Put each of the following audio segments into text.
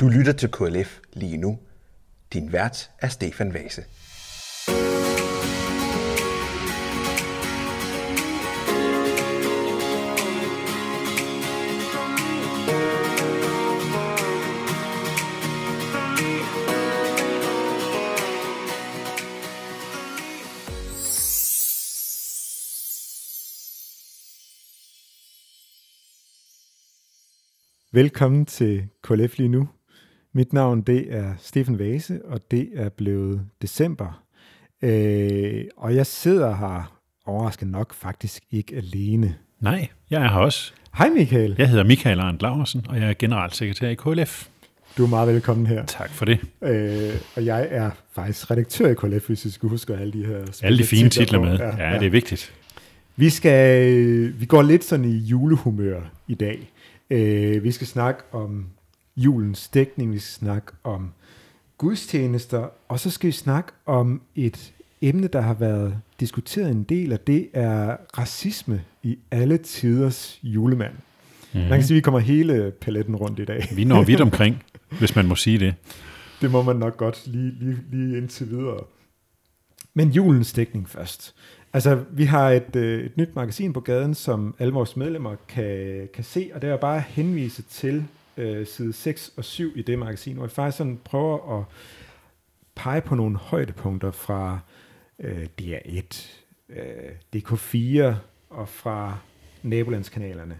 Du lytter til KLF lige nu. Din vært er Stefan Vase. Velkommen til KLF lige nu. Mit navn det er Stefan Vase, og det er blevet december. Øh, og jeg sidder her, overraskende nok, faktisk ikke alene. Nej, jeg er her også. Hej Michael. Jeg hedder Michael Arndt Laversen, og jeg er generalsekretær i KLF. Du er meget velkommen her. Tak for det. Øh, og jeg er faktisk redaktør i KLF, hvis vi skal huske alle de her Alle de fine titler med. Ja, ja, ja, det er vigtigt. Vi, skal, vi går lidt sådan i julehumør i dag. Øh, vi skal snakke om julens dækning, vi skal snakke om gudstjenester, og så skal vi snakke om et emne, der har været diskuteret en del, og det er racisme i alle tiders julemand. Mm. Man kan sige, at vi kommer hele paletten rundt i dag. Vi når vidt omkring, hvis man må sige det. Det må man nok godt lige, lige, lige indtil videre. Men julens dækning først. Altså, vi har et, øh, et nyt magasin på gaden, som alle vores medlemmer kan, kan se, og det er bare henvise til øh, side 6 og 7 i det magasin, hvor jeg faktisk sådan prøver at pege på nogle højdepunkter fra øh, DR1, øh, DK4 og fra nabolandskanalerne.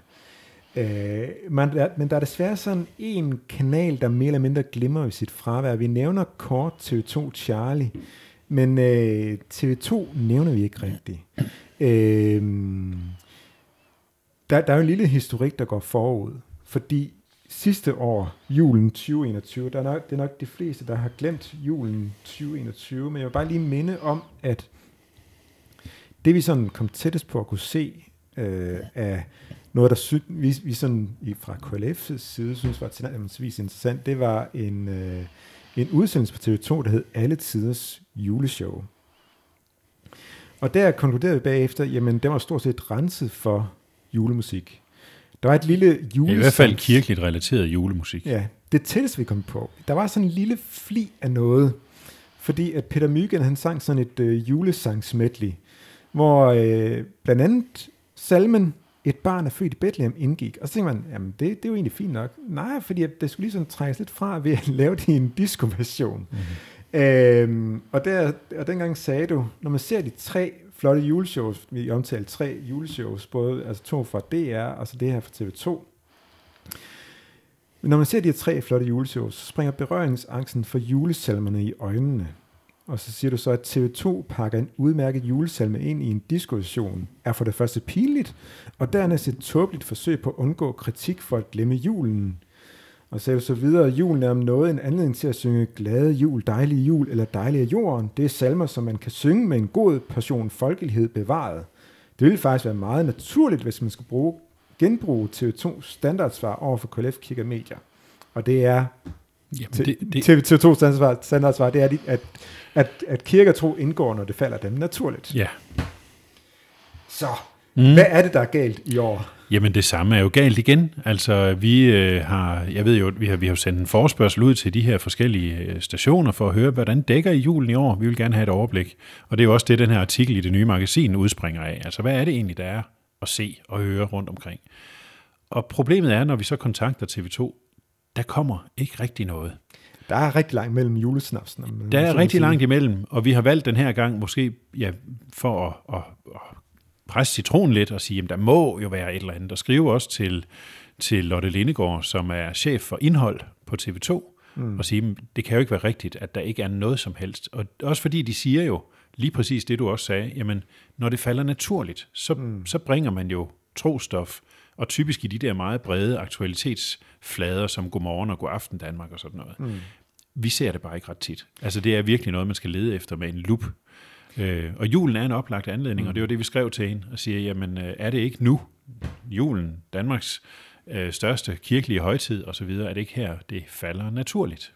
Øh, men, der, men der er desværre sådan en kanal, der mere eller mindre glimmer i sit fravær. Vi nævner kort TV2 Charlie, men øh, TV2 nævner vi ikke rigtigt. Øh, der, der er jo en lille historik, der går forud, fordi sidste år, julen 2021, der er nok, det er nok de fleste, der har glemt julen 2021, men jeg vil bare lige minde om, at det vi sådan kom tættest på at kunne se øh, af noget, der sy- vi, vi sådan fra KLF's side synes var tilnærmelsesvis interessant, det var en, øh, en udsendelse på TV2, der hed Alle Tiders Juleshow. Og der konkluderede vi bagefter, jamen det var stort set renset for julemusik. Der var et lille jule... I hvert fald kirkeligt relateret julemusik. Ja, det tætteste vi kom på. Der var sådan en lille fli af noget, fordi at Peter Mygen, han sang sådan et øh, julesangsmedley, hvor øh, blandt andet salmen Et barn er født i Bethlehem indgik. Og så tænker man, jamen det, det er jo egentlig fint nok. Nej, fordi det skulle lige sådan trækkes lidt fra ved at lave det i en disco-version. Mm-hmm. Øhm, og, der, og dengang sagde du, når man ser de tre flotte juleshows, vi omtalte tre juleshows, både altså to fra DR og så det her fra TV2. Men når man ser de her tre flotte juleshows, så springer berøringsangsten for julesalmerne i øjnene. Og så siger du så, at TV2 pakker en udmærket julesalme ind i en diskussion, er for det første pinligt, og dernæst et tåbeligt forsøg på at undgå kritik for at glemme julen. Og så er så videre, julen er om noget en anledning til at synge glade jul, dejlige jul eller dejlige jorden. Det er salmer, som man kan synge med en god portion folkelighed bevaret. Det ville faktisk være meget naturligt, hvis man skulle bruge, genbruge TV2 standardsvar over for KLF Kigger Medier. Og det er Jamen, det, det, TV2 standardsvar, standardsvar, det er, at, at, at kirke og tro indgår, når det falder dem naturligt. Ja. Så, mm. hvad er det, der er galt i år? Jamen det samme er jo galt igen. Altså vi øh, har, jeg ved jo, vi har, vi har sendt en forspørgsel ud til de her forskellige øh, stationer for at høre, hvordan dækker i julen i år. Vi vil gerne have et overblik. Og det er jo også det, den her artikel i det nye magasin udspringer af. Altså hvad er det egentlig, der er at se og høre rundt omkring? Og problemet er, når vi så kontakter TV2, der kommer ikke rigtig noget. Der er rigtig langt mellem julesnapsen. Der er rigtig langt imellem, og vi har valgt den her gang måske ja, for at, at, at presse citronen lidt og sige, at der må jo være et eller andet. Og skrive også til, til Lotte Lindegård, som er chef for indhold på TV2, mm. og sige, at det kan jo ikke være rigtigt, at der ikke er noget som helst. Og også fordi de siger jo lige præcis det, du også sagde, jamen når det falder naturligt, så, mm. så bringer man jo trostof, og typisk i de der meget brede aktualitetsflader, som Godmorgen og Godaften Danmark og sådan noget. Mm. Vi ser det bare ikke ret tit. Altså det er virkelig noget, man skal lede efter med en lup. Øh, og julen er en oplagt anledning, mm. og det var det, vi skrev til hende, og siger, jamen øh, er det ikke nu, julen, Danmarks øh, største kirkelige højtid osv., er det ikke her, det falder naturligt?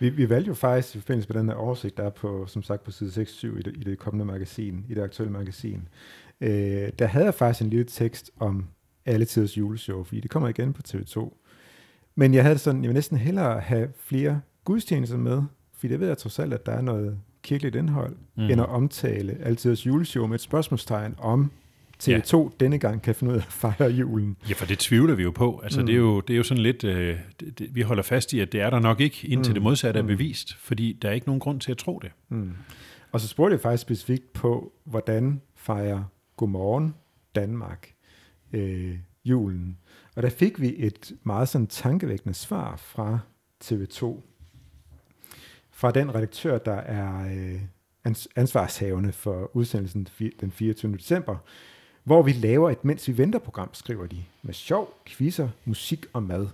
Vi, vi valgte jo faktisk i forbindelse med den her oversigt, der er på, som sagt på side 6-7 i det, i det kommende magasin, i det aktuelle magasin, øh, der havde jeg faktisk en lille tekst om alle tiders juleshow, fordi det kommer igen på TV2, Men jeg havde det sådan, jeg vil næsten hellere have flere gudstjenester med, fordi jeg ved jeg trods alt, at der er noget kirkeligt indhold, mm. end at omtale altid juleshow med et spørgsmålstegn om TV2 ja. denne gang kan finde ud af at fejre julen. Ja, for det tvivler vi jo på. Altså, mm. det, er jo, det er jo sådan lidt, øh, det, det, vi holder fast i, at det er der nok ikke, indtil mm. det modsatte er mm. bevist, fordi der er ikke nogen grund til at tro det. Mm. Og så spurgte jeg faktisk specifikt på, hvordan fejrer Godmorgen Danmark øh, julen. Og der fik vi et meget sådan tankevækkende svar fra TV2. Fra den redaktør, der er øh, ansvarshavende for udsendelsen den 24. december, hvor vi laver et Mens vi venter program, skriver de, med sjov, quizzer, musik og mad.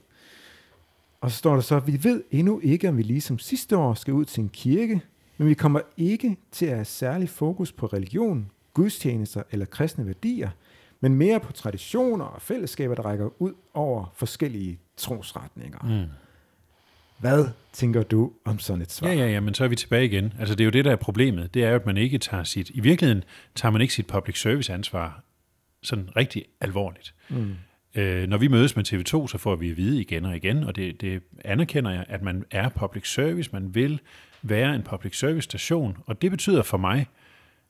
Og så står der så, vi ved endnu ikke, om vi ligesom sidste år skal ud til en kirke, men vi kommer ikke til at have særlig fokus på religion, gudstjenester eller kristne værdier, men mere på traditioner og fællesskaber, der rækker ud over forskellige trosretninger. Mm. Hvad tænker du om sådan et svar? Ja, ja, ja, men så er vi tilbage igen. Altså det er jo det, der er problemet. Det er jo, at man ikke tager sit... I virkeligheden tager man ikke sit public service ansvar sådan rigtig alvorligt. Mm. Øh, når vi mødes med TV2, så får vi at vide igen og igen, og det, det anerkender jeg, at man er public service, man vil være en public service station, og det betyder for mig,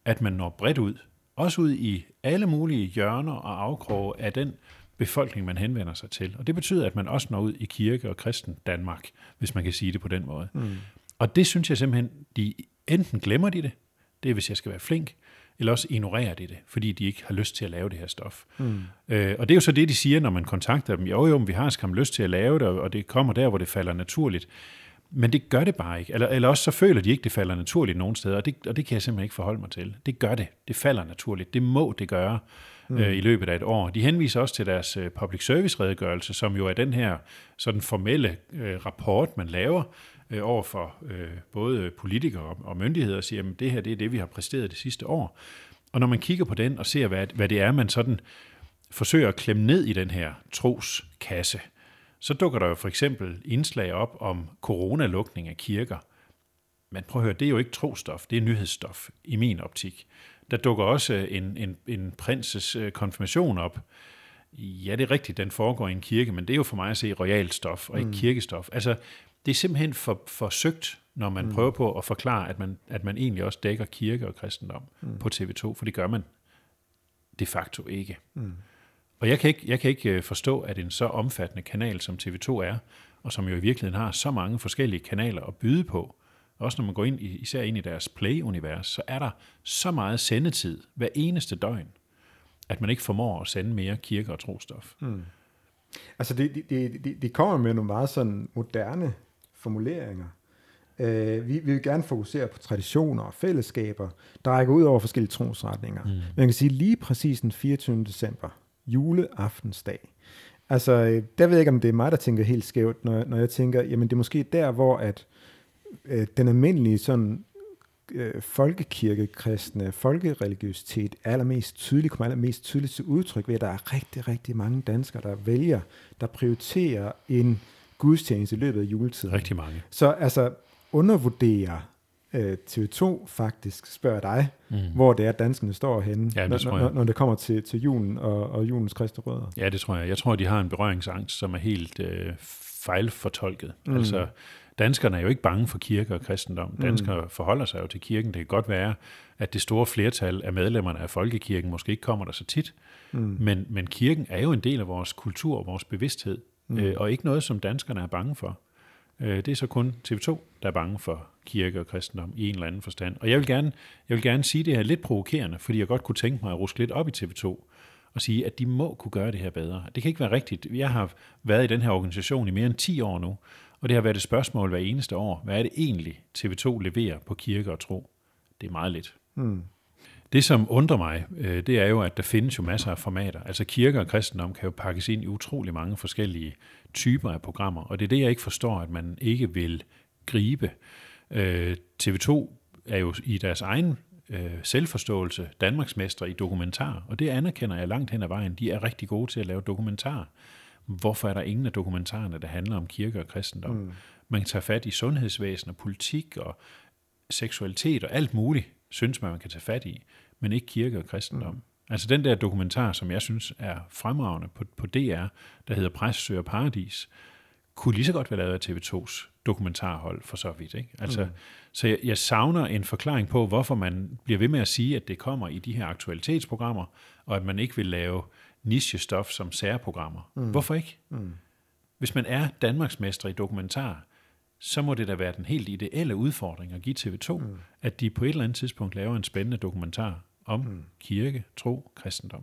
at man når bredt ud, også ud i alle mulige hjørner og afkroge af den befolkning, man henvender sig til. Og det betyder, at man også når ud i kirke og kristen Danmark, hvis man kan sige det på den måde. Mm. Og det synes jeg simpelthen, de enten glemmer de det, det er hvis jeg skal være flink, eller også ignorerer de det, fordi de ikke har lyst til at lave det her stof. Mm. Øh, og det er jo så det, de siger, når man kontakter dem. Jo, jo, vi har skam lyst til at lave det, og det kommer der, hvor det falder naturligt. Men det gør det bare ikke. Eller, eller også så føler de ikke, det falder naturligt nogen steder, og det, og det kan jeg simpelthen ikke forholde mig til. Det gør det. Det falder naturligt. Det må det gøre mm. øh, i løbet af et år. De henviser også til deres øh, public service redegørelse, som jo er den her sådan formelle øh, rapport, man laver, øh, over for øh, både politikere og, og myndigheder og siger, at det her det er det, vi har præsteret det sidste år. Og når man kigger på den og ser, hvad, hvad det er, man sådan forsøger at klemme ned i den her troskasse, så dukker der jo for eksempel indslag op om coronalukning af kirker. Men prøv at høre, det er jo ikke trostof, det er nyhedsstof i min optik. Der dukker også en, en, en prinses øh, konfirmation op. Ja, det er rigtigt, den foregår i en kirke, men det er jo for mig at se royalt stof og ikke mm. kirkestof. Altså, det er simpelthen for, forsøgt, når man mm. prøver på at forklare, at man, at man egentlig også dækker kirke og kristendom mm. på TV2, for det gør man de facto ikke. Mm. Og jeg kan, ikke, jeg kan ikke øh, forstå, at en så omfattende kanal som TV2 er, og som jo i virkeligheden har så mange forskellige kanaler at byde på, også når man går ind i, især ind i deres Play-univers, så er der så meget sendetid hver eneste døgn, at man ikke formår at sende mere kirke- og trostof. Mm. Altså, det, det, det, det kommer med nogle meget sådan moderne formuleringer. Uh, vi, vi vil gerne fokusere på traditioner og fællesskaber, der rækker ud over forskellige trosretninger. Mm. Man kan sige lige præcis den 24. december, juleaftensdag. Altså, øh, der ved jeg ikke, om det er mig, der tænker helt skævt, når, når jeg tænker, jamen det er måske der, hvor at øh, den almindelige sådan øh, folkekirkekristne, folkereligiøsitet allermest tydeligt, kommer allermest tydeligt til udtryk ved, at der er rigtig, rigtig mange danskere, der vælger, der prioriterer en gudstjeneste i løbet af juletiden. Rigtig mange. Så altså undervurderer øh, TV2 faktisk spørger dig, mm. hvor det er, danskerne står henne, ja, det når, når, når det kommer til, til julen og, og julens kristne rødder. Ja, det tror jeg. Jeg tror, de har en berøringsangst, som er helt øh, fejlfortolket. Mm. Altså, danskerne er jo ikke bange for kirke og kristendom. Mm. Danskere mm. forholder sig jo til kirken. Det kan godt være, at det store flertal af medlemmerne af folkekirken måske ikke kommer der så tit, mm. men, men kirken er jo en del af vores kultur og vores bevidsthed, mm. øh, og ikke noget, som danskerne er bange for. Øh, det er så kun TV2, der er bange for kirke og kristendom i en eller anden forstand. Og jeg vil gerne, jeg vil gerne sige det her lidt provokerende, fordi jeg godt kunne tænke mig at ruske lidt op i TV2 og sige, at de må kunne gøre det her bedre. Det kan ikke være rigtigt. Jeg har været i den her organisation i mere end 10 år nu, og det har været et spørgsmål hver eneste år. Hvad er det egentlig, TV2 leverer på kirke og tro? Det er meget lidt. Hmm. Det, som undrer mig, øh, det er jo, at der findes jo masser af formater. Altså kirke og kristendom kan jo pakkes ind i utrolig mange forskellige typer af programmer, og det er det, jeg ikke forstår, at man ikke vil gribe. Øh, TV2 er jo i deres egen øh, selvforståelse Danmarksmestre i dokumentar, og det anerkender jeg langt hen ad vejen. De er rigtig gode til at lave dokumentar. Hvorfor er der ingen af dokumentarerne, der handler om kirke og kristendom? Mm. Man kan tage fat i sundhedsvæsen og politik og seksualitet og alt muligt, synes man, man kan tage fat i, men ikke kirke og kristendom. Mm. Altså den der dokumentar, som jeg synes er fremragende på, på DR, der hedder Præs søger paradis, kunne lige så godt være lavet af TV2's dokumentarhold for så vidt. Ikke? Altså, mm. Så jeg, jeg savner en forklaring på, hvorfor man bliver ved med at sige, at det kommer i de her aktualitetsprogrammer, og at man ikke vil lave nichestof som særprogrammer. Mm. Hvorfor ikke? Mm. Hvis man er Danmarksmester i dokumentar, så må det da være den helt ideelle udfordring at give TV2, mm. at de på et eller andet tidspunkt laver en spændende dokumentar om mm. kirke, tro, kristendom.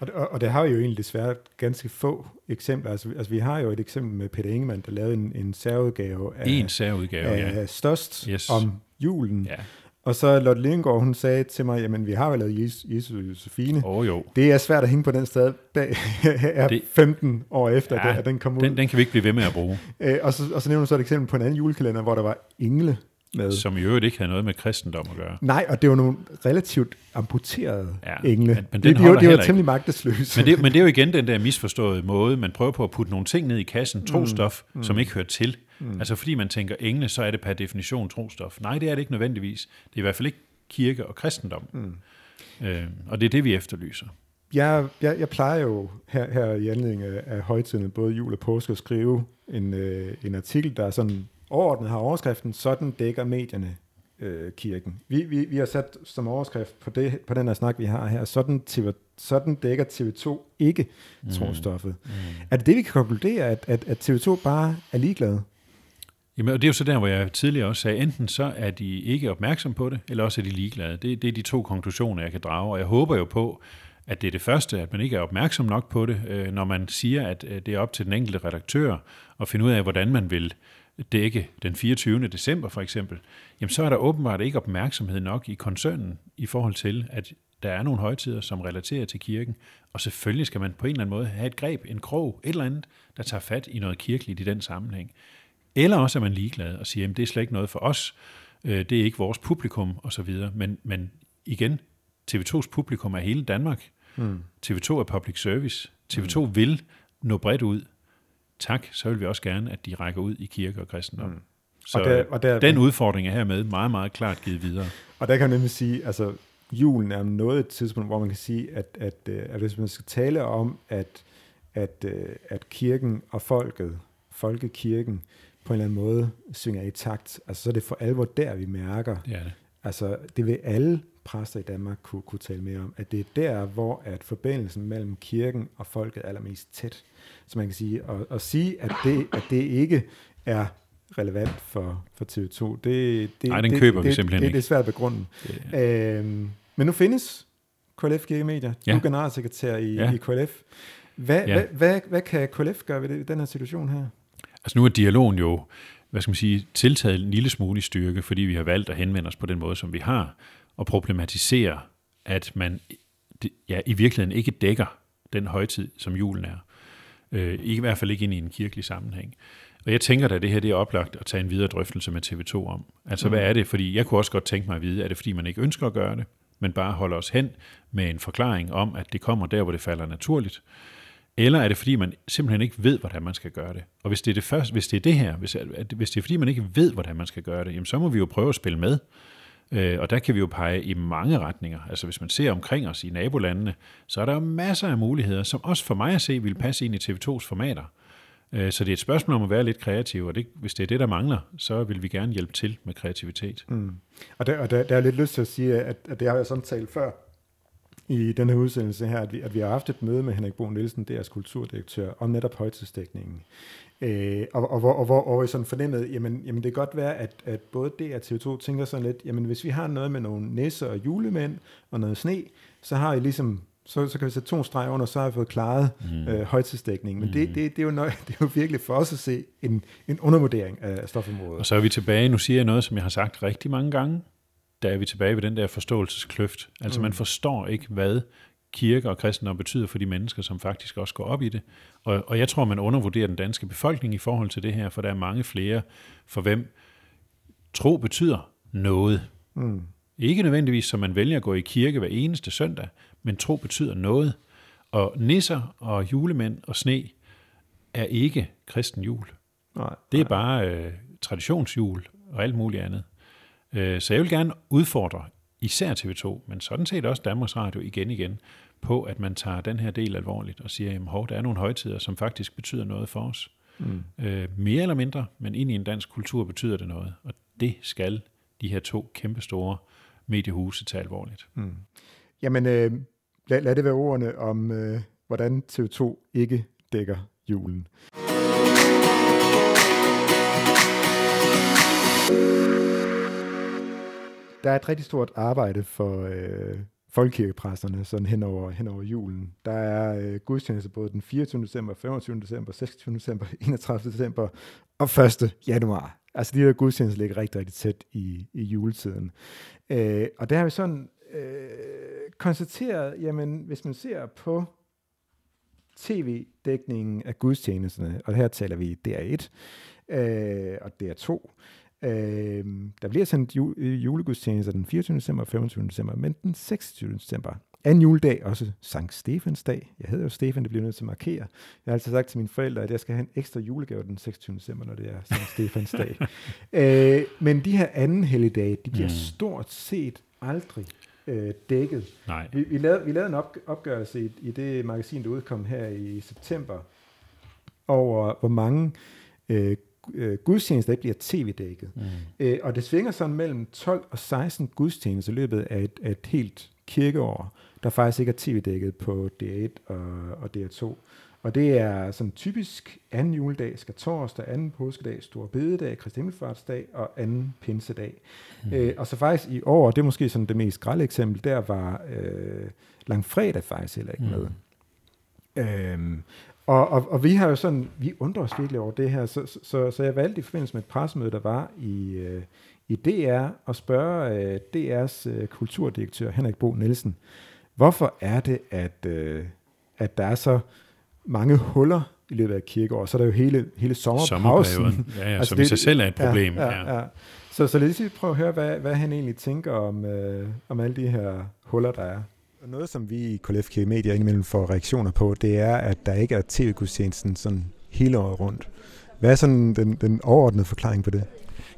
Og, og, og der har vi jo egentlig desværre ganske få eksempler. Altså, altså vi har jo et eksempel med Peter Ingemann, der lavede en, en særudgave af, en særudgave, af ja. Størst Yes. om julen. Ja. Og så Lotte Lindgaard, hun sagde til mig, jamen vi har jo lavet Jesus, Jesus og Josefine. Oh, jo. Det er svært at hænge på den sted bag, er Det- 15 år efter, Ja, ja, at den kom ud. Den, den kan vi ikke blive ved med at bruge, Øh, og, så, og så nævner du så et eksempel på en anden julekalender, hvor der var engle med. som i øvrigt ikke havde noget med kristendom at gøre. Nej, og det var nogle relativt amputerede Ja, engle. men- men det, de, de var temmelig magtesløse. Men det, men det er jo igen den der misforståede måde, man prøver på at putte nogle ting ned i kassen, trostof, mm. som ikke hører til. Mm. Altså fordi man tænker engle, så er det per definition trostof. Nej, det er det ikke nødvendigvis. Det er i hvert fald ikke kirke og kristendom. Mm. Øh, og det er det, vi efterlyser. Jeg, jeg, jeg plejer jo her, her i anledning af, af højtiden, både jul og påske, at skrive en, øh, en artikel, der er sådan overordnet har overskriften, sådan dækker medierne øh, kirken. Vi, vi, vi har sat som overskrift på, det, på den her snak, vi har her, sådan, TV, sådan dækker TV2 ikke mm. trostoffet. Mm. Er det det, vi kan konkludere, at, at, at TV2 bare er ligeglade? Jamen, og det er jo så der, hvor jeg tidligere også sagde, enten så er de ikke opmærksom på det, eller også er de ligeglade. Det, det er de to konklusioner, jeg kan drage, og jeg håber jo på, at det er det første, at man ikke er opmærksom nok på det, øh, når man siger, at øh, det er op til den enkelte redaktør at finde ud af, hvordan man vil dække den 24. december for eksempel, jamen så er der åbenbart ikke opmærksomhed nok i koncernen i forhold til, at der er nogle højtider, som relaterer til kirken, og selvfølgelig skal man på en eller anden måde have et greb, en krog, et eller andet, der tager fat i noget kirkeligt i den sammenhæng. Eller også er man ligeglad og siger, at det er slet ikke noget for os, øh, det er ikke vores publikum osv. Men, men igen, TV2's publikum er hele Danmark. Mm. TV2 er public service. TV2 mm. vil nå bredt ud. Tak, så vil vi også gerne, at de rækker ud i kirke og kristendom. Mm. Så Og der- og der- den udfordring er hermed meget, meget klart givet videre. Og der kan man nemlig sige, altså julen er noget et tidspunkt, hvor man kan sige, at, at, øh, at hvis man skal tale om, at, at, øh, at kirken og folket, folkekirken, på en eller anden måde synger i takt, altså så er det for alvor der, vi mærker, Det er det. altså det vil alle præster i Danmark kunne, kunne tale mere om, at det er der, hvor at forbindelsen mellem kirken og folket er allermest tæt. Så man kan sige, og, og sige, at det, at det ikke er relevant for, for TV2, det, det, Nej, den det, køber vi det, simpelthen det, ikke. Det er svært at begrunde. Øhm, men nu findes KLF Kirkemedier. Ja. Du er generalsekretær i, Ja. i KLF. Hvad, ja. hvad, hvad, hvad kan KLF gøre ved det, den her situation her? Altså nu er dialogen jo, hvad skal man sige, tiltaget en lille smule i styrke, fordi vi har valgt at henvende os på den måde, som vi har, og problematisere, at man ja, i virkeligheden ikke dækker den højtid, som julen er. Øh, I hvert fald ikke ind i en kirkelig sammenhæng. Og jeg tænker da, at det her det er oplagt at tage en videre drøftelse med TV2 om. Altså, mm. hvad er det? Fordi jeg kunne også godt tænke mig at vide, er det fordi, man ikke ønsker at gøre det, men bare holder os hen med en forklaring om, at det kommer der, hvor det falder naturligt? Eller er det fordi, man simpelthen ikke ved, hvordan man skal gøre det? Og hvis det er det, første, hvis det, er det her, hvis, hvis det er fordi, man ikke ved, hvordan man skal gøre det, jamen så må vi jo prøve at spille med. Øh, og der kan vi jo pege i mange retninger. Altså hvis man ser omkring os i nabolandene, så er der jo masser af muligheder, som også for mig at se vil passe ind i TV2's formater. Øh, så det er et spørgsmål om at være lidt kreativ, og det, hvis det er det, der mangler, så vil vi gerne hjælpe til med kreativitet. Mm. Og, der, og der, der er lidt lyst til at sige, at, at det har jeg sådan talt før i den her udsendelse her, at vi, at vi har haft et møde med Henrik Bo Nielsen, deres kulturdirektør, om netop højtidsdækningen. Øh, og, og, hvor, og, hvor, og hvor vi sådan fornemmede, jamen, jamen det kan godt være, at, at både det og TV2 tænker sådan lidt, jamen hvis vi har noget med nogle nisser og julemænd og noget sne, så har I ligesom så, så kan vi sætte to streger under, så har vi fået klaret mm. øh, højtidsdækningen. Men mm. det, det, det, er jo nøj, det er jo virkelig for os at se en, en undervurdering af stofområdet. Og så er vi tilbage, nu siger jeg noget, som jeg har sagt rigtig mange gange, der er vi tilbage ved den der forståelseskløft. Altså mm. man forstår ikke, hvad kirke og kristendom betyder for de mennesker, som faktisk også går op i det. Og, og jeg tror, man undervurderer den danske befolkning i forhold til det her, for der er mange flere, for hvem tro betyder noget. Mm. Ikke nødvendigvis, som man vælger at gå i kirke hver eneste søndag, men tro betyder noget. Og nisser og julemænd og sne er ikke kristen jul. Nej, Det er bare øh, traditionsjul og alt muligt andet. Øh, så jeg vil gerne udfordre især TV2, men sådan set også Danmarks Radio igen igen, på at man tager den her del alvorligt og siger, at hov, der er nogle højtider, som faktisk betyder noget for os. Mm. Øh, mere eller mindre, men ind i en dansk kultur betyder det noget. Og det skal de her to kæmpe store mediehuse tage alvorligt. Mm. Jamen, øh, lad, lad det være ordene om, øh, hvordan TV2 ikke dækker julen. Der er et rigtig stort arbejde for øh, folkekirkepræsterne sådan hen over, hen over julen. Der er øh, gudstjeneste både den 24. december, 25. december, 26. december, 31. december og 1. januar. Altså de der gudstjenester ligger rigtig, rigtig tæt i, i juletiden. Øh, og der har vi sådan øh, konstateret, jamen hvis man ser på tv-dækningen af gudstjenesterne, og her taler vi DR1 øh, og DR2, Øh, der bliver sendt ju- julegudstjenester den 24. december og 25. december, men den 26. december, anden juledag, også Sankt Stefans dag. Jeg hedder jo Stefan, det bliver nødt til at markere. Jeg har altid sagt til mine forældre, at jeg skal have en ekstra julegave den 26. december, når det er Sankt Stefans dag. øh, men de her anden helligdage, de bliver mm. stort set aldrig øh, dækket. Nej. Vi, vi, lavede, vi lavede en op, opgørelse i, i det magasin, der udkom her i september, over hvor mange øh, øh, gudstjenester ikke bliver tv-dækket. Mm. Øh, og det svinger sådan mellem 12 og 16 gudstjenester i løbet af et, af et helt kirkeår, der faktisk ikke er tv-dækket på DR1 og, og DR2. Og det er sådan typisk anden juledag, skal torsdag, anden påskedag, stor bededag, Kristi Himmelfartsdag og anden pinsedag. Mm. Øh, og så faktisk i år, det er måske sådan det mest grælde eksempel, der var øh, langfredag faktisk heller ikke med. Mm. Øhm, og, og, og vi har jo sådan, vi undrer os virkelig over det her, så, så, så, så jeg valgte i forbindelse med et pressemøde, der var i, øh, i DR, at spørge øh, DR's øh, kulturdirektør Henrik Bo Nielsen, hvorfor er det, at, øh, at der er så mange huller i løbet af kirkeår, så er der jo hele, hele sommerpausen. Ja, ja, altså som det, i sig selv er et problem. Ja, ja, ja. Så, så lad os lige prøve at høre, hvad, hvad han egentlig tænker om, øh, om alle de her huller, der er. Noget, som vi i KLF Media indimellem får reaktioner på, det er, at der ikke er tv-gudstjenesten sådan hele året rundt. Hvad er sådan den, den overordnede forklaring på det?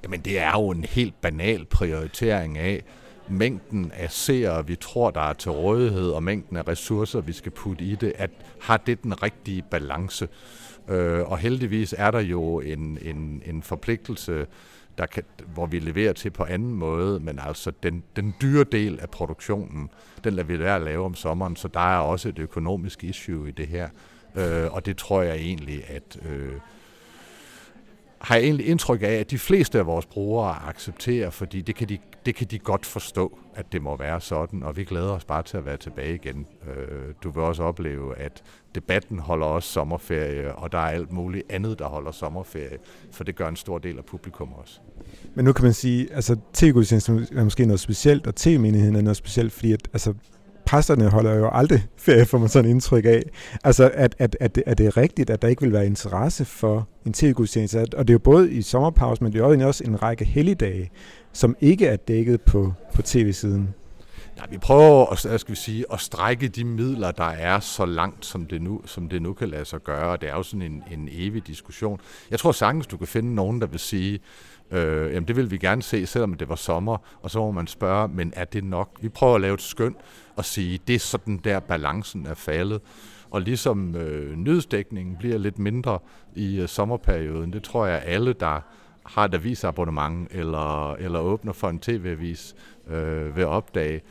Jamen, det er jo en helt banal prioritering af mængden af seere, vi tror, der er til rådighed, og mængden af ressourcer, vi skal putte i det, at har det den rigtige balance. Øh, og heldigvis er der jo en, en, en forpligtelse der kan, hvor vi leverer til på anden måde, men altså den, den dyre del af produktionen, den lader vi der lave om sommeren, så der er også et økonomisk issue i det her, øh, og det tror jeg egentlig, at øh, har jeg egentlig indtryk af, at de fleste af vores brugere accepterer, fordi det kan de, det kan de godt forstå, at det må være sådan, og vi glæder os bare til at være tilbage igen. Øh, du vil også opleve, at debatten holder også sommerferie, og der er alt muligt andet, der holder sommerferie, for det gør en stor del af publikum også. Men nu kan man sige, altså tv-gudstjenesten er måske noget specielt, og tv-menigheden er noget specielt, fordi at, altså, præsterne holder jo aldrig ferie, får man sådan indtryk af. Altså, at, at, at, det, at det er rigtigt, at der ikke vil være interesse for en tv-gudstjeneste. Og det er jo både i sommerpause, men det er også en række helligdage, som ikke er dækket på, på tv-siden. Ja, vi prøver at, skal vi sige, at strække de midler, der er så langt, som det nu, som det nu kan lade sig gøre. Det er jo sådan en, en evig diskussion. Jeg tror sagtens, du kan finde nogen, der vil sige, øh, jamen det vil vi gerne se, selvom det var sommer. Og så må man spørge, men er det nok? Vi prøver at lave et skøn og sige, det er sådan der balancen er faldet. Og ligesom øh, nyhedsdækningen bliver lidt mindre i øh, sommerperioden, det tror jeg alle, der har et avisabonnement eller, eller åbner for en tv-avis, øh, vil opdage,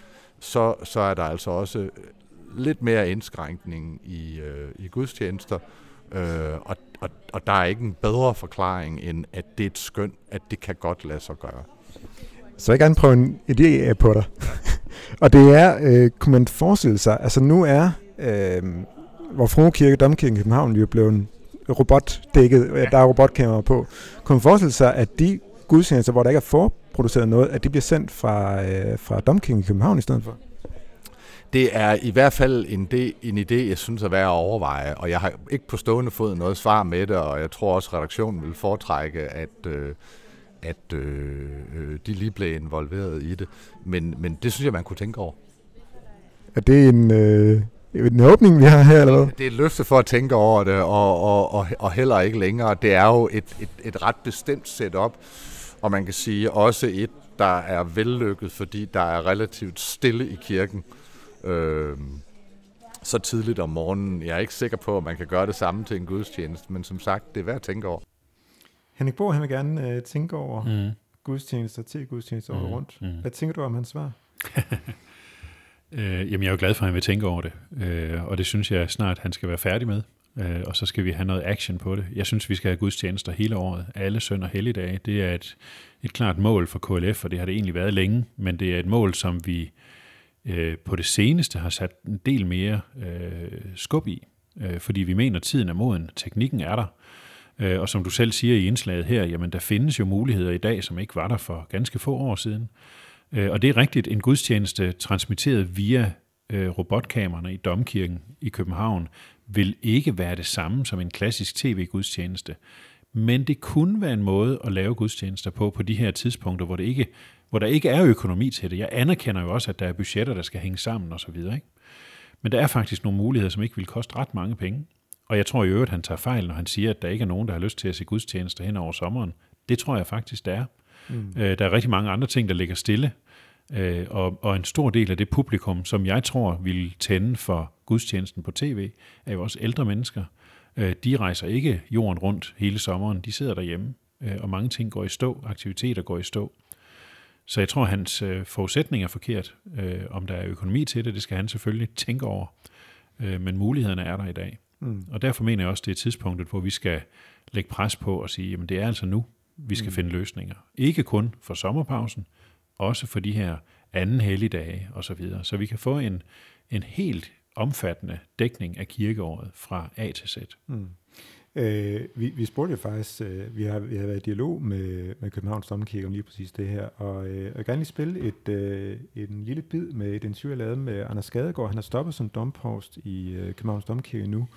så, så er der altså også lidt mere indskrænkning i, øh, i gudstjenester, øh, og, og, og der er ikke en bedre forklaring, end at det er et skøn, at det kan godt lade sig gøre. Så jeg gerne prøve en idé på dig. og det er, øh, kunne man forestille sig, altså nu er øh, hvor Frue Kirke, Domkirken i København, jo blevet robotdækket, ja. der er robotkameraer på. Kunne man forestille sig, at de gudstjenester, hvor der ikke er forproduceret noget, at de bliver sendt fra, øh, fra Domkirken i København i stedet for? Det er i hvert fald en, de, en idé, jeg synes er værd at overveje, og jeg har ikke på stående fod noget svar med det, og jeg tror også, at redaktionen vil foretrække, at, øh, at øh, øh, de lige blev involveret i det. Men, men det synes jeg, man kunne tænke over. Er det en, øh, en åbning, vi har her, eller hvad? Det er et løfte for at tænke over det, og, og, og, og heller ikke længere. Det er jo et, et, et ret bestemt setup, og man kan sige også et, der er vellykket, fordi der er relativt stille i kirken. Øh, så tidligt om morgenen. Jeg er ikke sikker på, at man kan gøre det samme til en gudstjeneste, men som sagt, det er værd at tænke over. Henrik Bo, han vil gerne øh, tænke over mm. gudstjenester til gudstjenester mm. rundt. Mm. Hvad tænker du om hans svar? øh, jamen, jeg er jo glad for, at han vil tænke over det, øh, og det synes jeg snart, han skal være færdig med. Øh, og så skal vi have noget action på det. Jeg synes, vi skal have gudstjenester hele året, alle søn- og helligdage. Det er et, et klart mål for KLF, og det har det egentlig været længe, men det er et mål, som vi øh, på det seneste har sat en del mere øh, skub i, øh, fordi vi mener, at tiden er moden, teknikken er der, øh, og som du selv siger i indslaget her, jamen der findes jo muligheder i dag, som ikke var der for ganske få år siden. Øh, og det er rigtigt, en gudstjeneste transmitteret via øh, robotkamerne i Domkirken i København vil ikke være det samme som en klassisk tv-gudstjeneste. Men det kunne være en måde at lave gudstjenester på på de her tidspunkter, hvor, det ikke, hvor der ikke er økonomi til det. Jeg anerkender jo også, at der er budgetter, der skal hænge sammen osv. Ikke? Men der er faktisk nogle muligheder, som ikke vil koste ret mange penge. Og jeg tror i øvrigt, at han tager fejl, når han siger, at der ikke er nogen, der har lyst til at se gudstjenester hen over sommeren. Det tror jeg faktisk, der er. Mm. Øh, der er rigtig mange andre ting, der ligger stille. Øh, og, og en stor del af det publikum, som jeg tror vil tænde for gudstjenesten på tv, er jo også ældre mennesker. Øh, de rejser ikke jorden rundt hele sommeren, de sidder derhjemme, øh, og mange ting går i stå, aktiviteter går i stå. Så jeg tror, hans øh, forudsætning er forkert. Øh, om der er økonomi til det, det skal han selvfølgelig tænke over. Øh, men mulighederne er der i dag. Mm. Og derfor mener jeg også, det er tidspunktet, hvor vi skal lægge pres på og sige, jamen det er altså nu, vi skal mm. finde løsninger. Ikke kun for sommerpausen, også for de her anden helligdage og så videre, så vi kan få en, en helt omfattende dækning af kirkeåret fra A til Z. Mm. Øh, vi, vi spurgte jo faktisk, øh, vi, har, vi har været i dialog med, med Københavns Domkirke om lige præcis det her, og øh, jeg vil gerne lige spille et, øh, en lille bid med et interview, jeg lavede med Anders Skadegaard. Han har stoppet som domprost i øh, Københavns Domkirke nu,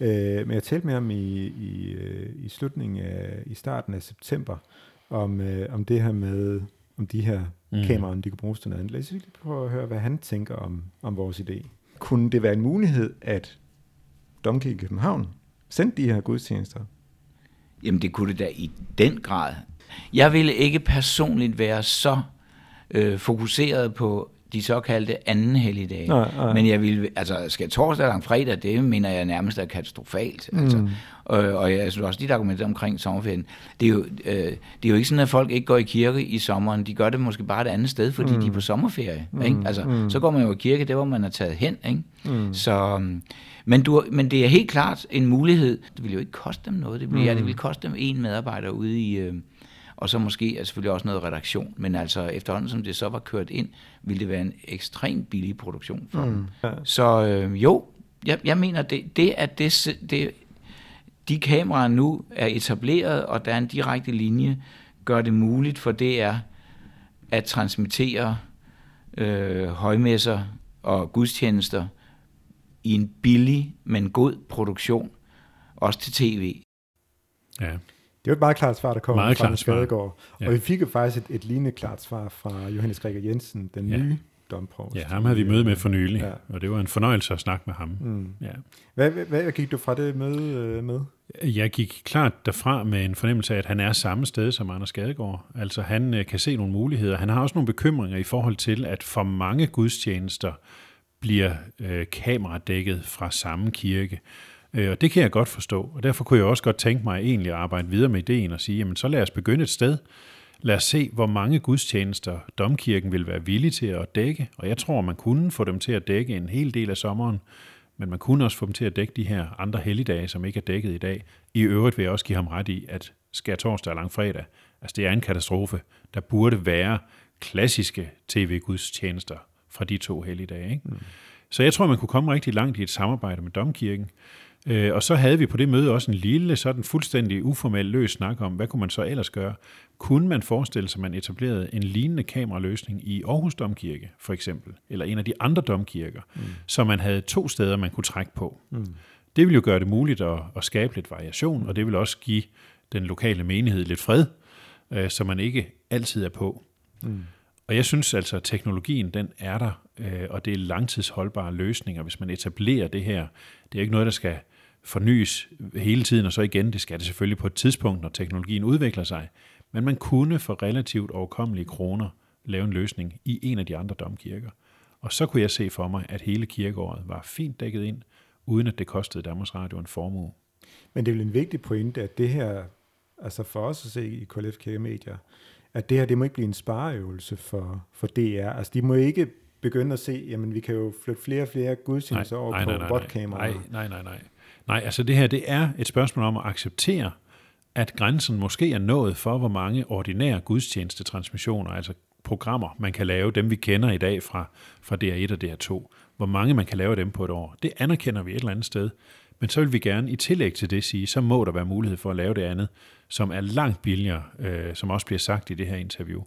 øh, men jeg talte med ham i, i, øh, i slutningen af, i starten af september, om, øh, om det her med, om de her mm. kameraer, de kunne bruges til noget Lad os lige prøve at høre, hvad han tænker om, om vores idé. Kunne det være en mulighed, at Domkirke i København sendte de her gudstjenester? Jamen det kunne det da i den grad. Jeg ville ikke personligt være så øh, fokuseret på de såkaldte anden helligdage. Nej, nej. Men jeg vil, altså skal torsdag eller fredag, det mener jeg nærmest er katastrofalt. Mm. Altså. Og, jeg synes også, dit argument omkring sommerferien, det er, jo, øh, det er jo ikke sådan, at folk ikke går i kirke i sommeren. De gør det måske bare et andet sted, fordi mm. de er på sommerferie. Mm. Ikke? Altså, mm. Så går man jo i kirke, der hvor man er taget hen. Ikke? Mm. Så, men, du, men det er helt klart en mulighed. Det vil jo ikke koste dem noget. Det, vil, mm. ja, det vil koste dem en medarbejder ude i... Øh, og så måske er selvfølgelig også noget redaktion. Men altså efterhånden som det så var kørt ind, ville det være en ekstremt billig produktion for mm. dem. Ja. Så øh, jo, jeg, jeg mener, det, det at det, det, de kameraer nu er etableret, og der er en direkte linje, gør det muligt for DR at transmittere øh, højmesser og gudstjenester i en billig, men god produktion, også til tv. Ja. Det var et meget klart svar, der kom meget fra Skadegaard. Ja. Og vi fik jo faktisk et, et lignende klart svar fra Johannes Greger Jensen, den ja. nye domprovst. Ja, ham havde vi møde med for nylig, ja. og det var en fornøjelse at snakke med ham. Mm. Ja. Hvad, hvad, hvad gik du fra det møde øh, med? Jeg gik klart derfra med en fornemmelse af, at han er samme sted som Anders Gadegaard. Altså han øh, kan se nogle muligheder. Han har også nogle bekymringer i forhold til, at for mange gudstjenester bliver øh, kameradækket fra samme kirke. Øh, og det kan jeg godt forstå, og derfor kunne jeg også godt tænke mig egentlig at arbejde videre med ideen og sige, jamen så lad os begynde et sted. Lad os se, hvor mange gudstjenester domkirken vil være villig til at dække, og jeg tror, man kunne få dem til at dække en hel del af sommeren, men man kunne også få dem til at dække de her andre helligdage, som ikke er dækket i dag. I øvrigt vil jeg også give ham ret i, at skær torsdag og langfredag, altså det er en katastrofe. Der burde være klassiske tv-gudstjenester fra de to helligdage. Ikke? Mm. Så jeg tror, man kunne komme rigtig langt i et samarbejde med domkirken. Øh, og så havde vi på det møde også en lille, sådan fuldstændig uformel løs snak om, hvad kunne man så ellers gøre? Kunne man forestille sig, at man etablerede en lignende kameraløsning i Aarhus Domkirke, for eksempel, eller en af de andre domkirker, mm. så man havde to steder, man kunne trække på. Mm. Det ville jo gøre det muligt at, at skabe lidt variation, og det vil også give den lokale menighed lidt fred, øh, så man ikke altid er på. Mm. Og jeg synes altså, at teknologien den er der, øh, og det er langtidsholdbare løsninger, hvis man etablerer det her. Det er ikke noget, der skal fornyes hele tiden, og så igen, det skal det selvfølgelig på et tidspunkt, når teknologien udvikler sig. Men man kunne for relativt overkommelige kroner lave en løsning i en af de andre domkirker. Og så kunne jeg se for mig, at hele kirkeåret var fint dækket ind, uden at det kostede Danmarks Radio en formue. Men det er vel en vigtig pointe, at det her, altså for os at se i KLF Kirkemedier, at det her, det må ikke blive en spareøvelse for, for DR. Altså de må ikke begynde at se, jamen vi kan jo flytte flere og flere gudstjenester over nej, på nej, botkameraer. Nej, nej, nej, nej. Nej, altså det her, det er et spørgsmål om at acceptere, at grænsen måske er nået for, hvor mange ordinære gudstjenestetransmissioner, altså programmer, man kan lave, dem vi kender i dag fra, fra DR1 og DR2, hvor mange man kan lave dem på et år. Det anerkender vi et eller andet sted. Men så vil vi gerne i tillæg til det sige, så må der være mulighed for at lave det andet, som er langt billigere, øh, som også bliver sagt i det her interview.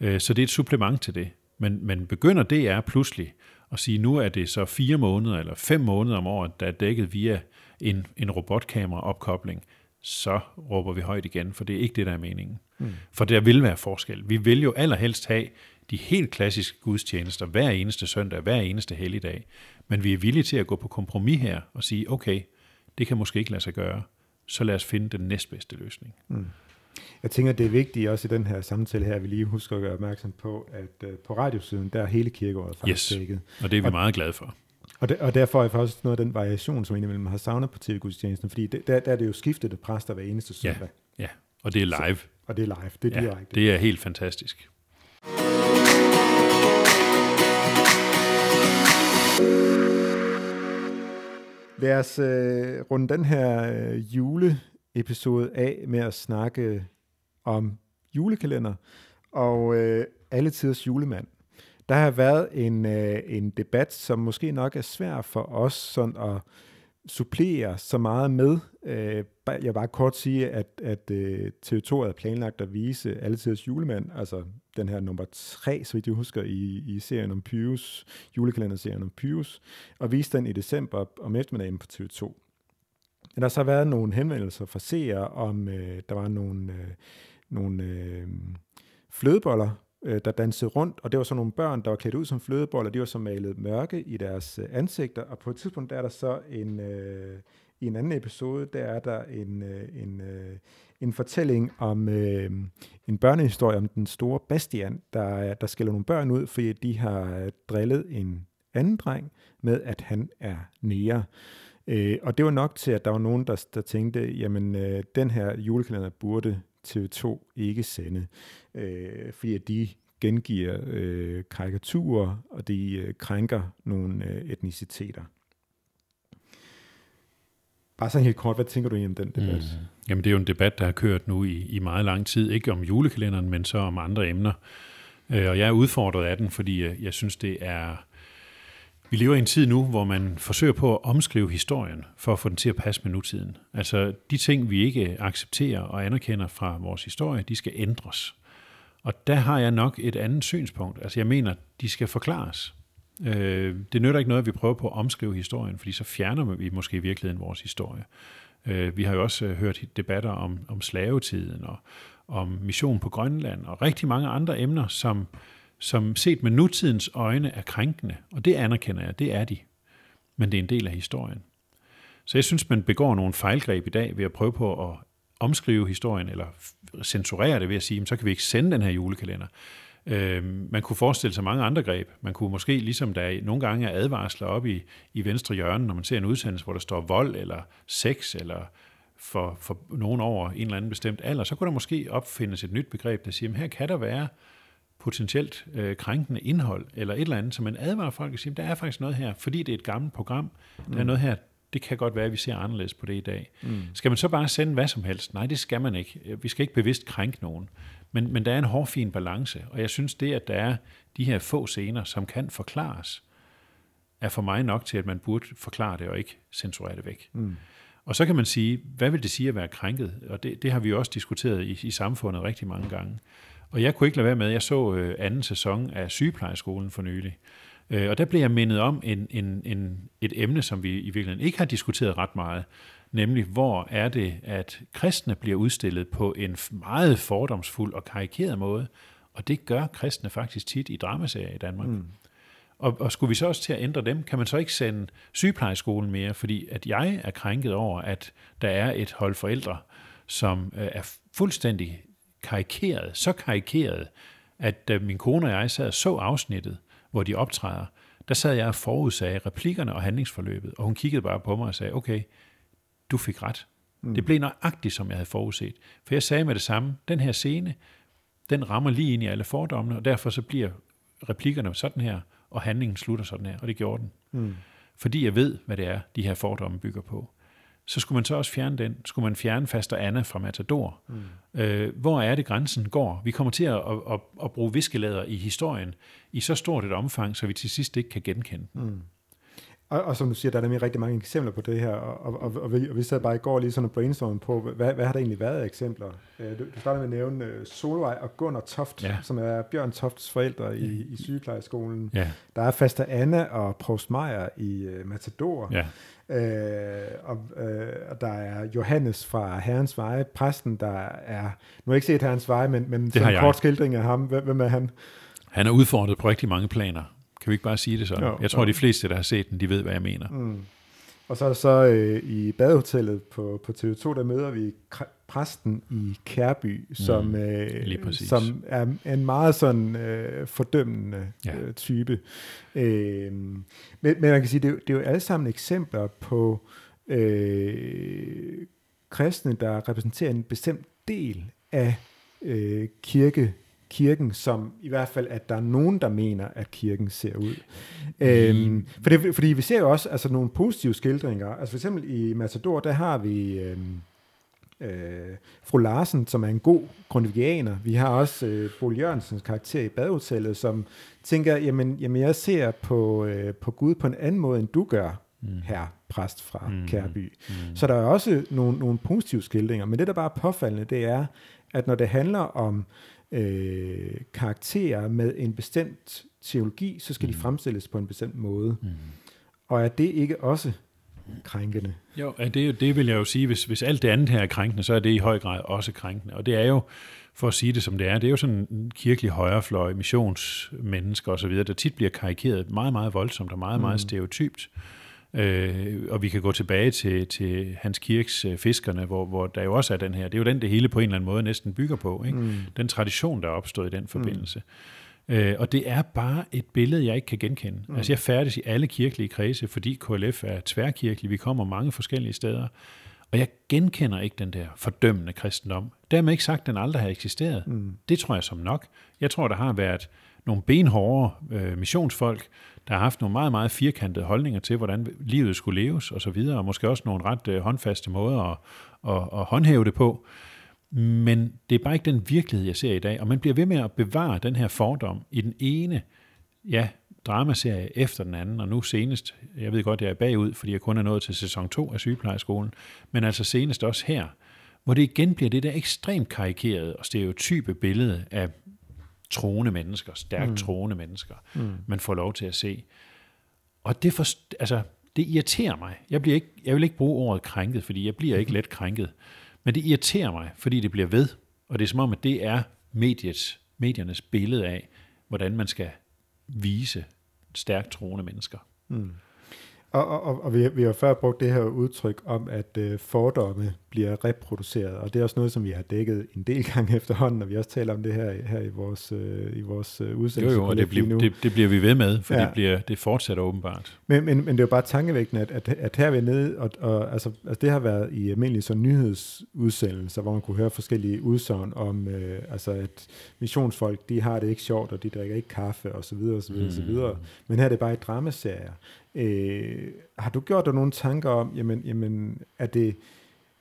Øh, så det er et supplement til det. Men, men begynder det er pludselig at sige, nu er det så fire måneder eller fem måneder om året, der er dækket via en, en robotkamera-opkobling, så råber vi højt igen, for det er ikke det, der er meningen. Mm. For der vil være forskel. Vi vil jo allerhelst have de helt klassiske gudstjenester hver eneste søndag, hver eneste helligdag. Men vi er villige til at gå på kompromis her og sige, okay, det kan måske ikke lade sig gøre, så lad os finde den næstbedste løsning. Mm. Jeg tænker, det er vigtigt også i den her samtale her, at vi lige husker at gøre opmærksom på, at uh, på radiosiden, der er hele kirkeåret faktisk yes. dækket. og det er vi og, meget glade for. Og, det, og derfor er faktisk noget af den variation, som indimellem har savnet på tv-gudstjenesten, fordi det, der, der er det jo skiftede præster hver eneste søndag. Ja, ja. og det er live. Så, og det er live, det er ja, direkte. det er helt fantastisk. Lad os øh, runde den her øh, juleepisode af med at snakke om julekalender og øh, alle tiders julemand. Der har været en, øh, en debat, som måske nok er svær for os sådan at supplere så meget med. Øh, jeg vil bare kort sige, at, at øh, TV2 havde planlagt at vise alle tiders julemand, altså den her nummer tre, så vidt jeg husker, i, i serien om Pius, julekalenderserien om Pius, og viste den i december om eftermiddagen på TV2. Der har så været nogle henvendelser fra seere om, øh, der var nogle, øh, nogle øh, flødeboller, øh, der dansede rundt, og det var så nogle børn, der var klædt ud som flødeboller, de var så malet mørke i deres øh, ansigter, og på et tidspunkt der er der så en, øh, i en anden episode, der er der en, øh, en, øh, en fortælling om øh, en børnehistorie om den store Bastian, der, der skiller nogle børn ud, fordi de har øh, drillet en anden dreng med, at han er nære. Øh, og det var nok til, at der var nogen, der, der tænkte, jamen øh, den her julekalender burde TV2 ikke sende, øh, fordi at de gengiver øh, karikaturer, og de øh, krænker nogle øh, etniciteter. Bare sådan helt kort, hvad tænker du om den debat? Mm. Jamen det er jo en debat, der har kørt nu i, i meget lang tid, ikke om julekalenderen, men så om andre emner. Øh, og jeg er udfordret af den, fordi jeg, jeg synes, det er... Vi lever i en tid nu, hvor man forsøger på at omskrive historien, for at få den til at passe med nutiden. Altså de ting, vi ikke accepterer og anerkender fra vores historie, de skal ændres. Og der har jeg nok et andet synspunkt. Altså jeg mener, de skal forklares. Øh, det nytter ikke noget, at vi prøver på at omskrive historien, fordi så fjerner vi måske i virkeligheden vores historie. Øh, vi har jo også øh, hørt debatter om, om slavetiden og om mission på Grønland og rigtig mange andre emner, som, som set med nutidens øjne er krænkende. Og det anerkender jeg, det er de. Men det er en del af historien. Så jeg synes, man begår nogle fejlgreb i dag ved at prøve på at omskrive historien, eller censurere det ved at sige, så kan vi ikke sende den her julekalender. Øh, man kunne forestille sig mange andre greb. Man kunne måske, ligesom der nogle gange er advarsler op i, i venstre hjørne, når man ser en udsendelse, hvor der står vold eller sex, eller for, for nogen over en eller anden bestemt alder, så kunne der måske opfindes et nyt begreb, der siger, at her kan der være potentielt øh, krænkende indhold, eller et eller andet, så man advarer folk og siger, der er faktisk noget her, fordi det er et gammelt program, der er mm. noget her, det kan godt være, at vi ser anderledes på det i dag. Mm. Skal man så bare sende hvad som helst? Nej, det skal man ikke. Vi skal ikke bevidst krænke nogen. Men, men der er en hårfin balance, og jeg synes det, at der er de her få scener, som kan forklares, er for mig nok til, at man burde forklare det og ikke censurere det væk. Mm. Og så kan man sige, hvad vil det sige at være krænket? Og det, det har vi også diskuteret i, i samfundet rigtig mange gange. Og jeg kunne ikke lade være med, jeg så øh, anden sæson af sygeplejeskolen for nylig. Øh, og der blev jeg mindet om en, en, en, et emne, som vi i virkeligheden ikke har diskuteret ret meget, nemlig hvor er det, at kristne bliver udstillet på en meget fordomsfuld og karikeret måde, og det gør kristne faktisk tit i dramaserier i Danmark. Mm. Og, og skulle vi så også til at ændre dem, kan man så ikke sende sygeplejeskolen mere, fordi at jeg er krænket over, at der er et hold forældre, som øh, er fuldstændig karikeret, så karikeret, at da min kone og jeg sad og så afsnittet, hvor de optræder, der sad jeg og forudsagde replikkerne og handlingsforløbet, og hun kiggede bare på mig og sagde, okay, du fik ret. Mm. Det blev nøjagtigt, som jeg havde forudset. For jeg sagde med det samme, den her scene, den rammer lige ind i alle fordommene, og derfor så bliver replikkerne sådan her, og handlingen slutter sådan her, og det gjorde den. Mm. Fordi jeg ved, hvad det er, de her fordomme bygger på. Så skulle man så også fjerne den. Skulle man fjerne Faster Anna fra Matador? Mm. Øh, hvor er det, grænsen går? Vi kommer til at, at, at, at bruge viskelader i historien i så stort et omfang, så vi til sidst ikke kan genkende den. Mm. Og, og som du siger, der er nemlig rigtig mange eksempler på det her, og, og, og, vi, og vi sad bare i går lige sådan en brainstorm på, hvad, hvad har der egentlig været af eksempler? Øh, du, du starter med at nævne øh, Solvej og Gunnar Toft, ja. som er Bjørn Tofts forældre i, i sygeplejeskolen. Ja. Der er Faster Anna og Prost Meier i uh, Matador. Ja. Øh, og, øh, og der er Johannes fra Herrens Veje, præsten, der er, nu har jeg ikke set Herrens Veje, men, men som kort skildring af ham, hvem er han? Han er udfordret på rigtig mange planer. Kan vi ikke bare sige det sådan? Jo, jeg tror, jo. de fleste, der har set den, de ved, hvad jeg mener. Mm. Og så er så øh, i badehotellet på, på TV2, der møder vi præsten i Kærby, som, mm, øh, som er en meget sådan øh, fordømmende ja. øh, type. Øh, men, men man kan sige, det, det er jo alle sammen eksempler på øh, kristne, der repræsenterer en bestemt del af øh, kirke kirken, som i hvert fald, at der er nogen, der mener, at kirken ser ud. Øhm, for det, fordi vi ser jo også altså, nogle positive skildringer. Altså for eksempel i Matador, der har vi øhm, øh, fru Larsen, som er en god grundvigianer. Vi har også øh, Bol Jørgensens karakter i badehotellet, som tænker, jamen, jamen jeg ser på, øh, på Gud på en anden måde, end du gør, mm. her præst fra mm. Kærby. Mm. Så der er også nogle, nogle positive skildringer, men det, der bare er påfaldende, det er, at når det handler om øh, karakterer med en bestemt teologi, så skal mm. de fremstilles på en bestemt måde. Mm. Og er det ikke også krænkende? Jo, det, det vil jeg jo sige, hvis, hvis alt det andet her er krænkende, så er det i høj grad også krænkende. Og det er jo, for at sige det som det er, det er jo sådan en kirkelig højrefløj, missionsmennesker osv., der tit bliver karikeret meget, meget voldsomt og meget, mm. meget stereotypt. Øh, og vi kan gå tilbage til, til Hans Kirks øh, Fiskerne, hvor, hvor der jo også er den her. Det er jo den, det hele på en eller anden måde næsten bygger på. Ikke? Mm. Den tradition, der er opstået i den forbindelse. Mm. Øh, og det er bare et billede, jeg ikke kan genkende. Mm. Altså jeg færdes i alle kirkelige kredse, fordi KLF er tværkirkelig. Vi kommer mange forskellige steder. Og jeg genkender ikke den der fordømmende kristendom. Dermed ikke sagt, at den aldrig har eksisteret. Mm. Det tror jeg som nok. Jeg tror, der har været nogle benhårde øh, missionsfolk, der har haft nogle meget, meget firkantede holdninger til, hvordan livet skulle leves og så videre, og måske også nogle ret øh, håndfaste måder at, at, at håndhæve det på. Men det er bare ikke den virkelighed, jeg ser i dag, og man bliver ved med at bevare den her fordom i den ene, ja, dramaserie efter den anden, og nu senest, jeg ved godt, jeg er bagud, fordi jeg kun er nået til sæson 2 af sygeplejeskolen, men altså senest også her, hvor det igen bliver det der ekstremt karikerede og stereotype billede af troende mennesker, stærkt mm. troende mennesker, mm. man får lov til at se. Og det, for, altså, det irriterer mig. Jeg, bliver ikke, jeg vil ikke bruge ordet krænket, fordi jeg bliver ikke let krænket. Men det irriterer mig, fordi det bliver ved. Og det er som om, at det er mediets, mediernes billede af, hvordan man skal vise stærkt troende mennesker. Mm. Og, og, og vi, vi har før brugt det her udtryk om, at øh, fordomme bliver reproduceret, og det er også noget, som vi har dækket en del gange efterhånden, og vi også taler om det her, her i vores, øh, i vores øh, udsendelse. Jo, jo, og det, bliver, det, det bliver vi ved med, for ja. det, bliver, det fortsætter åbenbart. Men, men, men det er jo bare tankevækkende, at, at, at her er vi nede, og, og altså, altså det har været i almindelige sådan nyhedsudsendelser, hvor man kunne høre forskellige udsagn om, øh, altså at missionsfolk, de har det ikke sjovt, og de drikker ikke kaffe, og så videre, og så videre, mm. og så videre. Men her er det bare i dramaserier. Øh, har du gjort dig nogle tanker om, jamen, jamen er, det,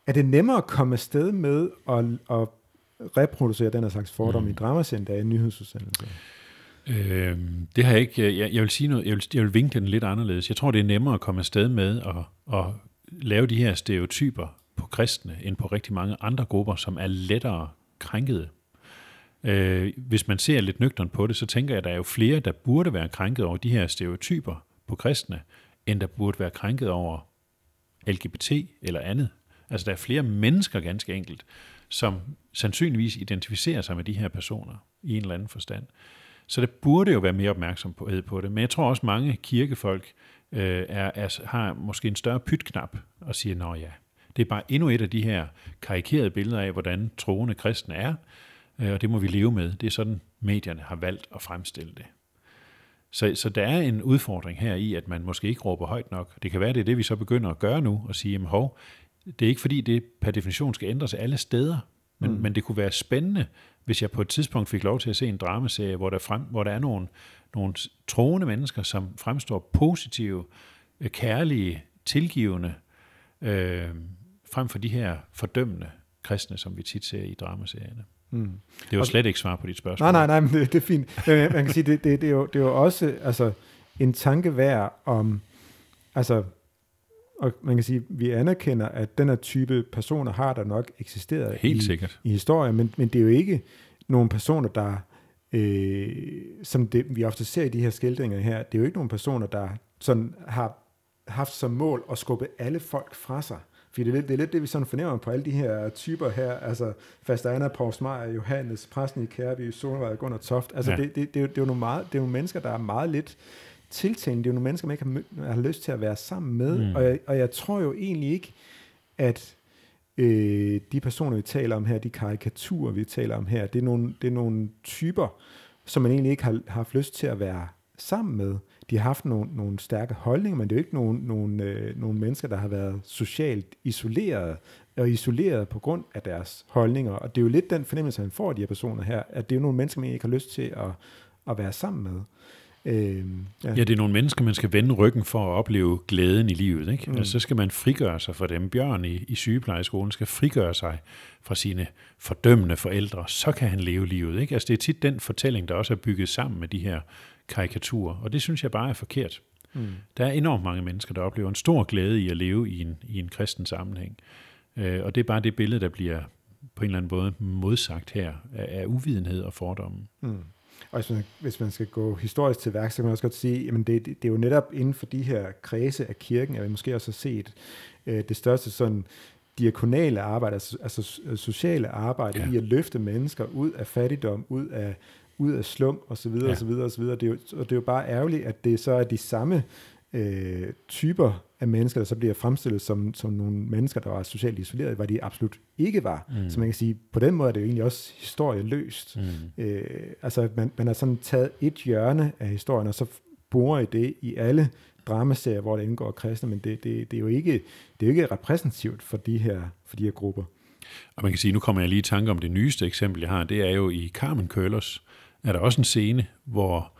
er det nemmere at komme afsted med at, at reproducere den her slags fordom mm. i dramaserien, der er i nyhedsudsendelser? Øh, det har jeg ikke. Jeg, jeg vil sige noget, jeg vil, jeg vil vinkle den lidt anderledes. Jeg tror, det er nemmere at komme afsted med at, at lave de her stereotyper på kristne, end på rigtig mange andre grupper, som er lettere krænkede. Øh, hvis man ser lidt nøgteren på det, så tænker jeg, at der er jo flere, der burde være krænket over de her stereotyper, på kristne, end der burde være krænket over LGBT eller andet. Altså der er flere mennesker ganske enkelt, som sandsynligvis identificerer sig med de her personer i en eller anden forstand. Så det burde jo være mere opmærksomhed på det. Men jeg tror også, mange kirkefolk øh, er, er, har måske en større pytknap og siger, nå ja, det er bare endnu et af de her karikerede billeder af, hvordan troende kristne er, øh, og det må vi leve med. Det er sådan, medierne har valgt at fremstille det. Så, så der er en udfordring her i, at man måske ikke råber højt nok. Det kan være, det er det, vi så begynder at gøre nu, og sige, jamen hov, det er ikke fordi, det per definition skal ændres alle steder, men, mm. men det kunne være spændende, hvis jeg på et tidspunkt fik lov til at se en dramaserie, hvor der, frem, hvor der er nogle, nogle troende mennesker, som fremstår positive, øh, kærlige, tilgivende, øh, frem for de her fordømmende kristne, som vi tit ser i dramaserierne. Mm. Det er jo slet ikke svar på dit spørgsmål. Nej, nej, nej, men det, det er fint. Man kan sige, det, det, det, er jo, det er jo også altså, en tanke værd om, altså, og man kan sige, vi anerkender, at den her type personer har der nok eksisteret Helt i, sikkert. i historien, men, men det er jo ikke nogle personer, der, øh, som det, vi ofte ser i de her skildringer her, det er jo ikke nogle personer, der sådan har haft som mål at skubbe alle folk fra sig. Fordi det er, lidt, det er lidt det, vi sådan fornemmer på alle de her typer her, altså Fastaner, Paul Smeier, Johannes, præsten i Kærby, Solvej, Gunnar Toft. Altså ja. det, det, det, er jo, det, er jo nogle meget, det er jo mennesker, der er meget lidt tiltænkt. Det er jo nogle mennesker, man ikke har, har lyst til at være sammen med. Mm. Og, jeg, og jeg tror jo egentlig ikke, at øh, de personer, vi taler om her, de karikaturer, vi taler om her, det er nogle, det er nogle typer, som man egentlig ikke har, har haft lyst til at være sammen med. De har haft nogle, nogle stærke holdninger, men det er jo ikke nogle, nogle, øh, nogle mennesker, der har været socialt isoleret, og isoleret på grund af deres holdninger. Og det er jo lidt den fornemmelse, man får af de her personer her, at det er jo nogle mennesker, man ikke har lyst til at, at være sammen med. Øh, ja. ja, det er nogle mennesker, man skal vende ryggen for at opleve glæden i livet. Ikke? Mm. Altså, så skal man frigøre sig fra dem. Bjørn i, i sygeplejeskolen skal frigøre sig fra sine fordømmende forældre. Så kan han leve livet. Ikke? Altså, det er tit den fortælling, der også er bygget sammen med de her karikaturer. Og det synes jeg bare er forkert. Mm. Der er enormt mange mennesker, der oplever en stor glæde i at leve i en, i en kristen sammenhæng. Øh, og det er bare det billede, der bliver på en eller anden måde modsagt her af, af uvidenhed og fordomme. Mm. Og hvis man, hvis man skal gå historisk til værk, så kan man også godt sige, at det, det, det er jo netop inden for de her kredse af kirken, at vi måske også har set øh, det største sådan diakonale arbejde, altså, altså sociale arbejde ja. i at løfte mennesker ud af fattigdom, ud af, ud af slum og så videre, ja. og så videre, og så videre. Det er jo, og det er jo bare ærgerligt, at det så er de samme øh, typer af mennesker, der så bliver fremstillet som, som nogle mennesker, der var socialt isoleret, hvad de absolut ikke var. Mm. Så man kan sige, på den måde er det jo egentlig også historieløst. Mm. Øh, altså, man, man har sådan taget et hjørne af historien, og så borer i det i alle dramaserier, hvor der indgår kristne, men det, det, det, er jo ikke, det er jo ikke repræsentativt for de her, for de her grupper. Og man kan sige, nu kommer jeg lige i tanke om det nyeste eksempel, jeg har, det er jo i Carmen Køllers, er der også en scene, hvor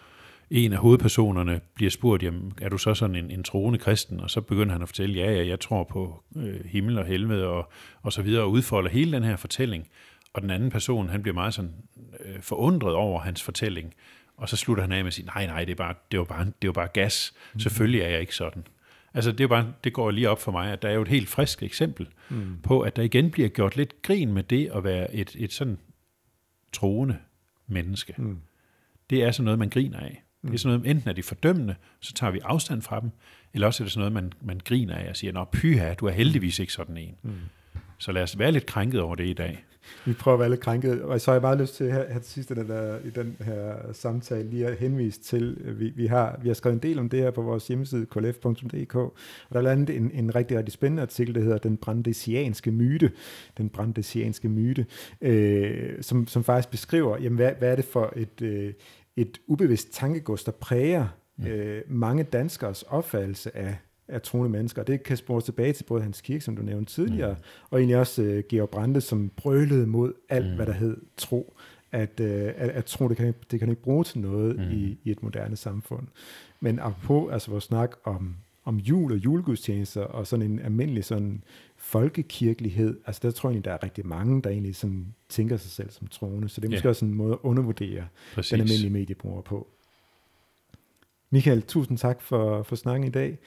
en af hovedpersonerne bliver spurgt, jamen, er du så sådan en, en troende kristen? Og så begynder han at fortælle, ja, ja, jeg tror på øh, himmel og helvede og, og så videre, og udfolder hele den her fortælling. Og den anden person, han bliver meget sådan øh, forundret over hans fortælling. Og så slutter han af med at sige, nej, nej, det, er bare, det, var, bare, det var bare gas. Mm. Selvfølgelig er jeg ikke sådan. Altså det, er bare, det går lige op for mig, at der er jo et helt frisk eksempel mm. på, at der igen bliver gjort lidt grin med det at være et, et sådan troende menneske. Mm. Det er sådan noget, man griner af. Det er sådan noget, enten er de fordømmende, så tager vi afstand fra dem, eller også er det sådan noget, man, man griner af og siger, nå pyha, du er heldigvis ikke sådan en. Mm. Så lad os være lidt krænket over det i dag. Vi prøver at være lidt krænket, og så har jeg meget lyst til her, her til sidst den der, i den her samtale lige at henvise til, vi, vi, har, vi har skrevet en del om det her på vores hjemmeside klf.dk, og der er landet en, en rigtig, rigtig spændende artikel, der hedder Den brandesianske myte, den brandesianske myte, øh, som, som faktisk beskriver, jamen, hvad, hvad er det for et, øh, et ubevidst tankegods, der præger mm. øh, mange danskers opfattelse af, af troende mennesker. Og det kan spores tilbage til både Hans Kirke, som du nævnte tidligere, mm. og egentlig også øh, Georg Brandes, som brølede mod alt, mm. hvad der hed tro. At, øh, at, at tro, det kan, det kan ikke bruge til noget mm. i, i et moderne samfund. Men apropos altså vores snak om, om jul og julegudstjenester, og sådan en almindelig sådan folkekirkelighed, altså der tror jeg egentlig, der er rigtig mange, der egentlig sådan tænker sig selv som troende, så det er måske ja. også en måde at undervurdere Præcis. den almindelige mediebruger på. Michael, tusind tak for, for snakken i dag.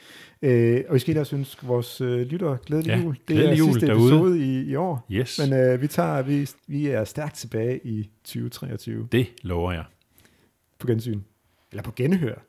Øh, og vi skal også ønske vores øh, lyttere glædelig ja, jul. Det glædelig er jul sidste derude. episode i, i år. Yes. Men øh, vi, tager, vi, vi er stærkt tilbage i 2023. Det lover jeg. På gensyn. Eller på genhør.